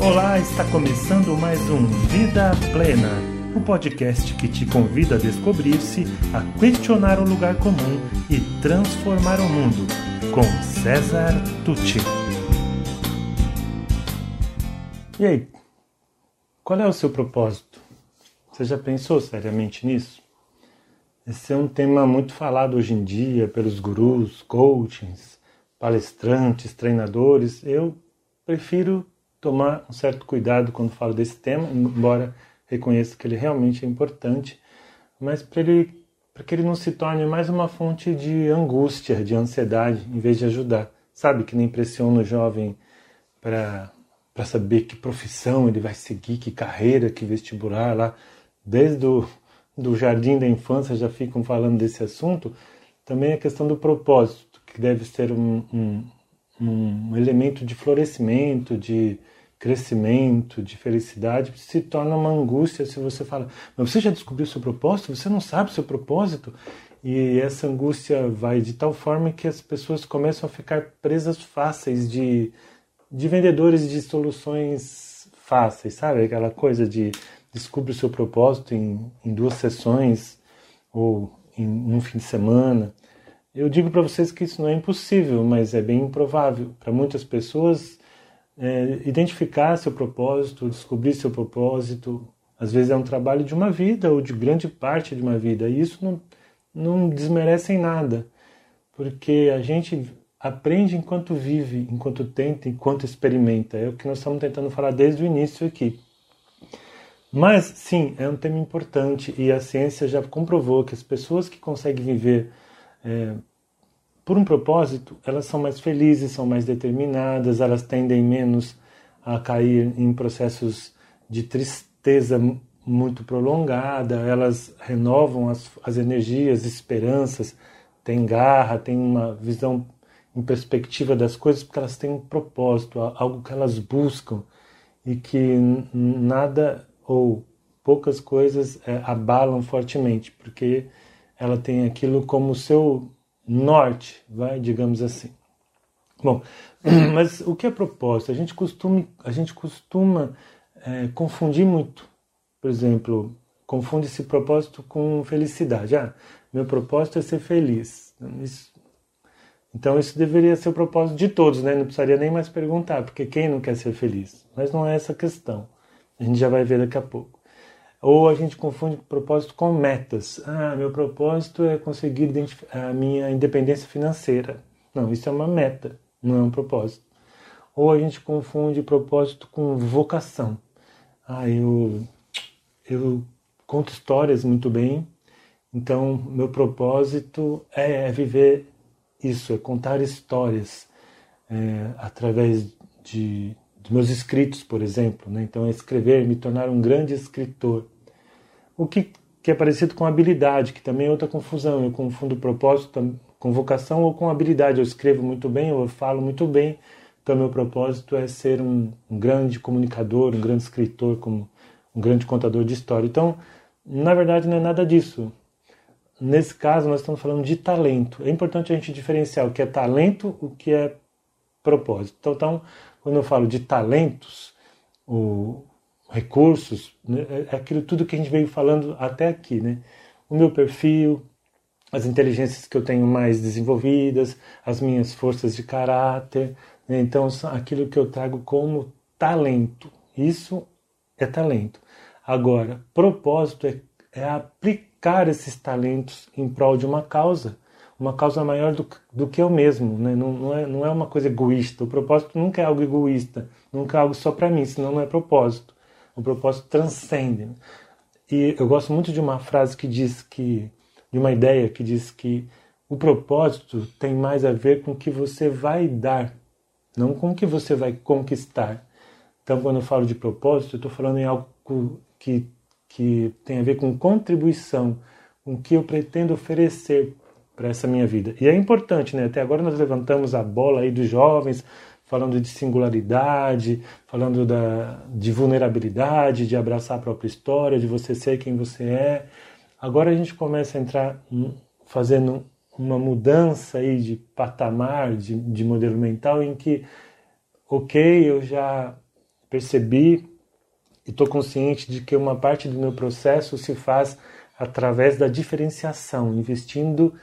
Olá, está começando mais um Vida Plena, o um podcast que te convida a descobrir-se, a questionar o lugar comum e transformar o mundo, com César Tucci. E aí, qual é o seu propósito? Você já pensou seriamente nisso? Esse é um tema muito falado hoje em dia pelos gurus, coachings, palestrantes, treinadores. Eu prefiro tomar um certo cuidado quando falo desse tema, embora reconheça que ele realmente é importante, mas para ele para que ele não se torne mais uma fonte de angústia, de ansiedade, em vez de ajudar. Sabe que nem pressiona o jovem para para saber que profissão ele vai seguir, que carreira, que vestibular lá, desde o do jardim da infância já ficam falando desse assunto, também a questão do propósito, que deve ser um, um, um elemento de florescimento, de crescimento, de felicidade, se torna uma angústia se você fala, mas você já descobriu seu propósito? Você não sabe seu propósito? E essa angústia vai de tal forma que as pessoas começam a ficar presas fáceis de, de vendedores de soluções fáceis, sabe? Aquela coisa de descubra o seu propósito em, em duas sessões ou em um fim de semana. Eu digo para vocês que isso não é impossível, mas é bem improvável. Para muitas pessoas, é, identificar seu propósito, descobrir seu propósito, às vezes é um trabalho de uma vida ou de grande parte de uma vida. E isso não, não desmerece em nada, porque a gente aprende enquanto vive, enquanto tenta, enquanto experimenta. É o que nós estamos tentando falar desde o início aqui. Mas, sim, é um tema importante e a ciência já comprovou que as pessoas que conseguem viver é, por um propósito, elas são mais felizes, são mais determinadas, elas tendem menos a cair em processos de tristeza muito prolongada, elas renovam as, as energias, esperanças, têm garra, têm uma visão em perspectiva das coisas, porque elas têm um propósito, algo que elas buscam e que nada ou poucas coisas é, abalam fortemente, porque ela tem aquilo como seu norte, vai, digamos assim. Bom, mas o que é propósito? A gente costuma, a gente costuma é, confundir muito. Por exemplo, confunde esse propósito com felicidade. Ah, meu propósito é ser feliz. Isso, então isso deveria ser o propósito de todos, né? Não precisaria nem mais perguntar, porque quem não quer ser feliz? Mas não é essa a questão. A gente já vai ver daqui a pouco. Ou a gente confunde propósito com metas. Ah, meu propósito é conseguir a minha independência financeira. Não, isso é uma meta, não é um propósito. Ou a gente confunde propósito com vocação. Ah, eu, eu conto histórias muito bem, então meu propósito é, viver isso, é contar histórias é, através de meus escritos, por exemplo. Né? Então, é escrever, me tornar um grande escritor. O que, que é parecido com habilidade, que também é outra confusão. Eu confundo propósito com vocação ou com habilidade. Eu escrevo muito bem, eu falo muito bem. Então, meu propósito é ser um, um grande comunicador, um grande escritor, como um grande contador de história. Então, na verdade, não é nada disso. Nesse caso, nós estamos falando de talento. É importante a gente diferenciar o que é talento, o que é propósito. Então, então quando eu falo de talentos, o, recursos, né, é aquilo tudo que a gente veio falando até aqui, né? O meu perfil, as inteligências que eu tenho mais desenvolvidas, as minhas forças de caráter, né? então aquilo que eu trago como talento. Isso é talento. Agora, propósito é, é aplicar esses talentos em prol de uma causa uma causa maior do, do que eu mesmo, né? não, não, é, não é uma coisa egoísta. O propósito nunca é algo egoísta, nunca é algo só para mim, senão não é propósito. O propósito transcende. Né? E eu gosto muito de uma frase que diz que, de uma ideia que diz que o propósito tem mais a ver com o que você vai dar, não com o que você vai conquistar. Então, quando eu falo de propósito, eu estou falando em algo que, que tem a ver com contribuição, com o que eu pretendo oferecer para essa minha vida. E é importante, né? Até agora nós levantamos a bola aí dos jovens, falando de singularidade, falando da, de vulnerabilidade, de abraçar a própria história, de você ser quem você é. Agora a gente começa a entrar fazendo uma mudança aí de patamar, de, de modelo mental, em que, ok, eu já percebi e estou consciente de que uma parte do meu processo se faz através da diferenciação, investindo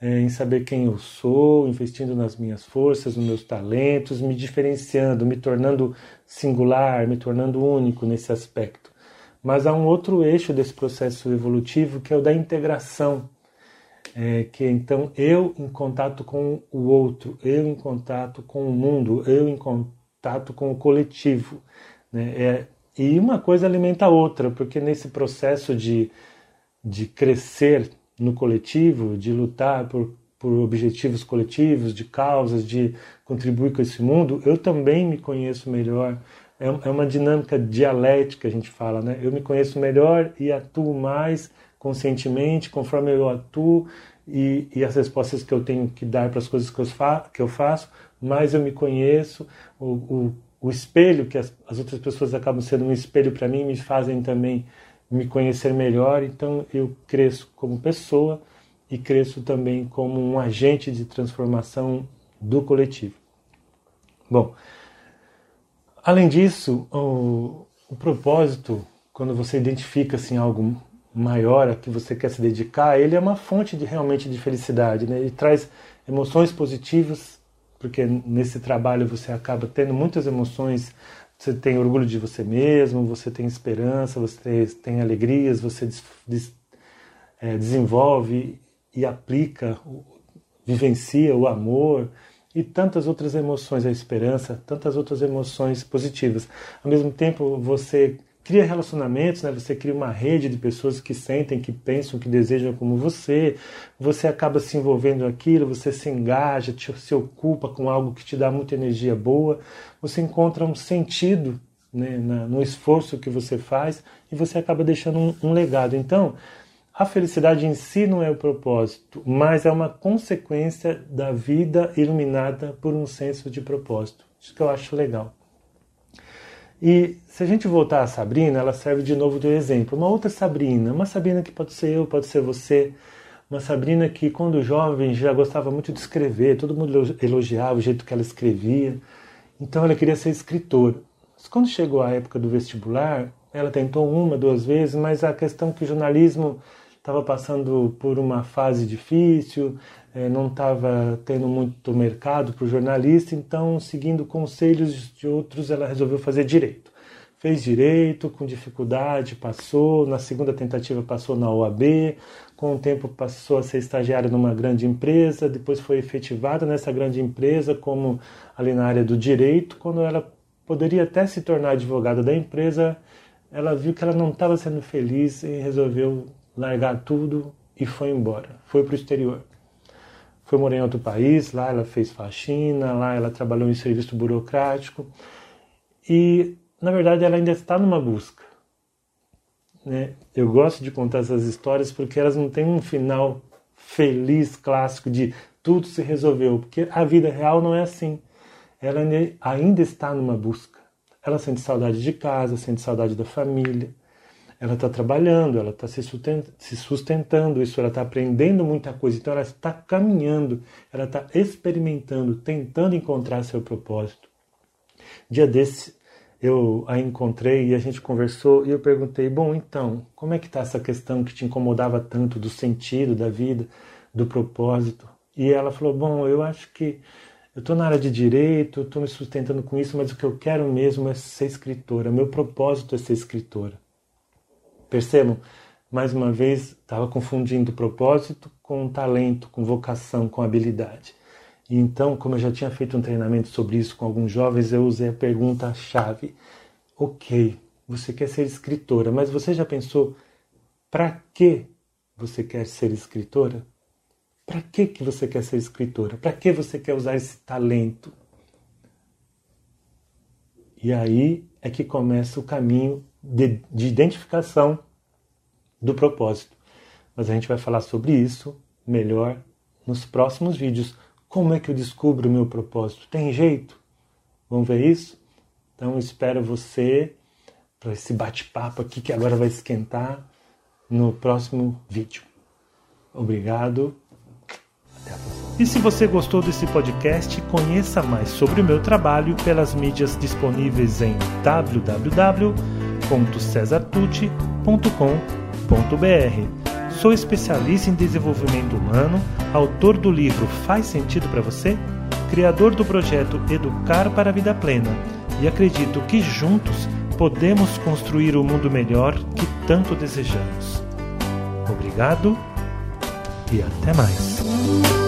é, em saber quem eu sou, investindo nas minhas forças, nos meus talentos, me diferenciando, me tornando singular, me tornando único nesse aspecto. Mas há um outro eixo desse processo evolutivo que é o da integração, é, que então eu em contato com o outro, eu em contato com o mundo, eu em contato com o coletivo. Né? É, e uma coisa alimenta a outra, porque nesse processo de, de crescer no coletivo, de lutar por, por objetivos coletivos, de causas, de contribuir com esse mundo, eu também me conheço melhor. É, é uma dinâmica dialética, a gente fala, né? Eu me conheço melhor e atuo mais conscientemente, conforme eu atuo e, e as respostas que eu tenho que dar para as coisas que eu, fa que eu faço, mais eu me conheço. O, o, o espelho, que as, as outras pessoas acabam sendo um espelho para mim, me fazem também me conhecer melhor. Então eu cresço como pessoa e cresço também como um agente de transformação do coletivo. Bom, além disso, o, o propósito, quando você identifica assim algo maior a que você quer se dedicar, ele é uma fonte de realmente de felicidade, né? Ele traz emoções positivas, porque nesse trabalho você acaba tendo muitas emoções. Você tem orgulho de você mesmo, você tem esperança, você tem alegrias, você des, des, é, desenvolve e aplica, vivencia o amor e tantas outras emoções, a esperança, tantas outras emoções positivas. Ao mesmo tempo, você cria relacionamentos, né? Você cria uma rede de pessoas que sentem, que pensam, que desejam como você. Você acaba se envolvendo naquilo, você se engaja, te, se ocupa com algo que te dá muita energia boa. Você encontra um sentido né, na, no esforço que você faz e você acaba deixando um, um legado. Então, a felicidade em si não é o propósito, mas é uma consequência da vida iluminada por um senso de propósito. Isso que eu acho legal. E se a gente voltar a Sabrina, ela serve de novo de exemplo. Uma outra Sabrina, uma Sabrina que pode ser eu, pode ser você, uma Sabrina que quando jovem já gostava muito de escrever, todo mundo elogiava o jeito que ela escrevia, então ela queria ser escritora. Mas quando chegou a época do vestibular, ela tentou uma, duas vezes, mas a questão que o jornalismo estava passando por uma fase difícil, é, não estava tendo muito mercado para o jornalista, então, seguindo conselhos de outros, ela resolveu fazer direito. Fez direito, com dificuldade, passou, na segunda tentativa passou na OAB, com o tempo passou a ser estagiária numa grande empresa, depois foi efetivada nessa grande empresa como ali na área do direito, quando ela poderia até se tornar advogada da empresa, ela viu que ela não estava sendo feliz e resolveu largar tudo e foi embora, foi para o exterior foi morar em outro país, lá ela fez faxina, lá ela trabalhou em serviço burocrático e, na verdade, ela ainda está numa busca. Né? Eu gosto de contar essas histórias porque elas não têm um final feliz, clássico de tudo se resolveu, porque a vida real não é assim. Ela ainda está numa busca. Ela sente saudade de casa, sente saudade da família, ela está trabalhando, ela está se, sustentando, isso, ela está aprendendo muita coisa, então ela está caminhando, ela está experimentando, tentando encontrar seu propósito. Dia desse eu a encontrei e a gente conversou e eu perguntei, bom, então, como é que está essa questão que te incomodava tanto do sentido da vida, do propósito? E ela falou, bom, eu acho que eu estou na área de direito, estou me sustentando com isso, mas o que eu quero mesmo é ser escritora, meu propósito é ser escritora. Percebam? Mais uma vez, estava confundindo propósito com talento, com vocação, com habilidade. E então, como eu já tinha feito um treinamento sobre isso com alguns jovens, eu usei a pergunta-chave. Ok, você quer ser escritora, mas você já pensou para que você quer ser escritora? Para que, que você quer ser escritora? Para que você quer usar esse talento? E aí é que começa o caminho de, de identificação do propósito. Mas a gente vai falar sobre isso melhor nos próximos vídeos. Como é que eu descubro o meu propósito? Tem jeito? Vamos ver isso? Então espero você para esse bate-papo aqui que agora vai esquentar no próximo vídeo. Obrigado. Até a próxima. E se você gostou desse podcast, conheça mais sobre o meu trabalho pelas mídias disponíveis em www.cesartucci.com.br. Sou especialista em desenvolvimento humano, autor do livro Faz Sentido para Você, criador do projeto Educar para a Vida Plena, e acredito que juntos podemos construir o mundo melhor que tanto desejamos. Obrigado e até mais.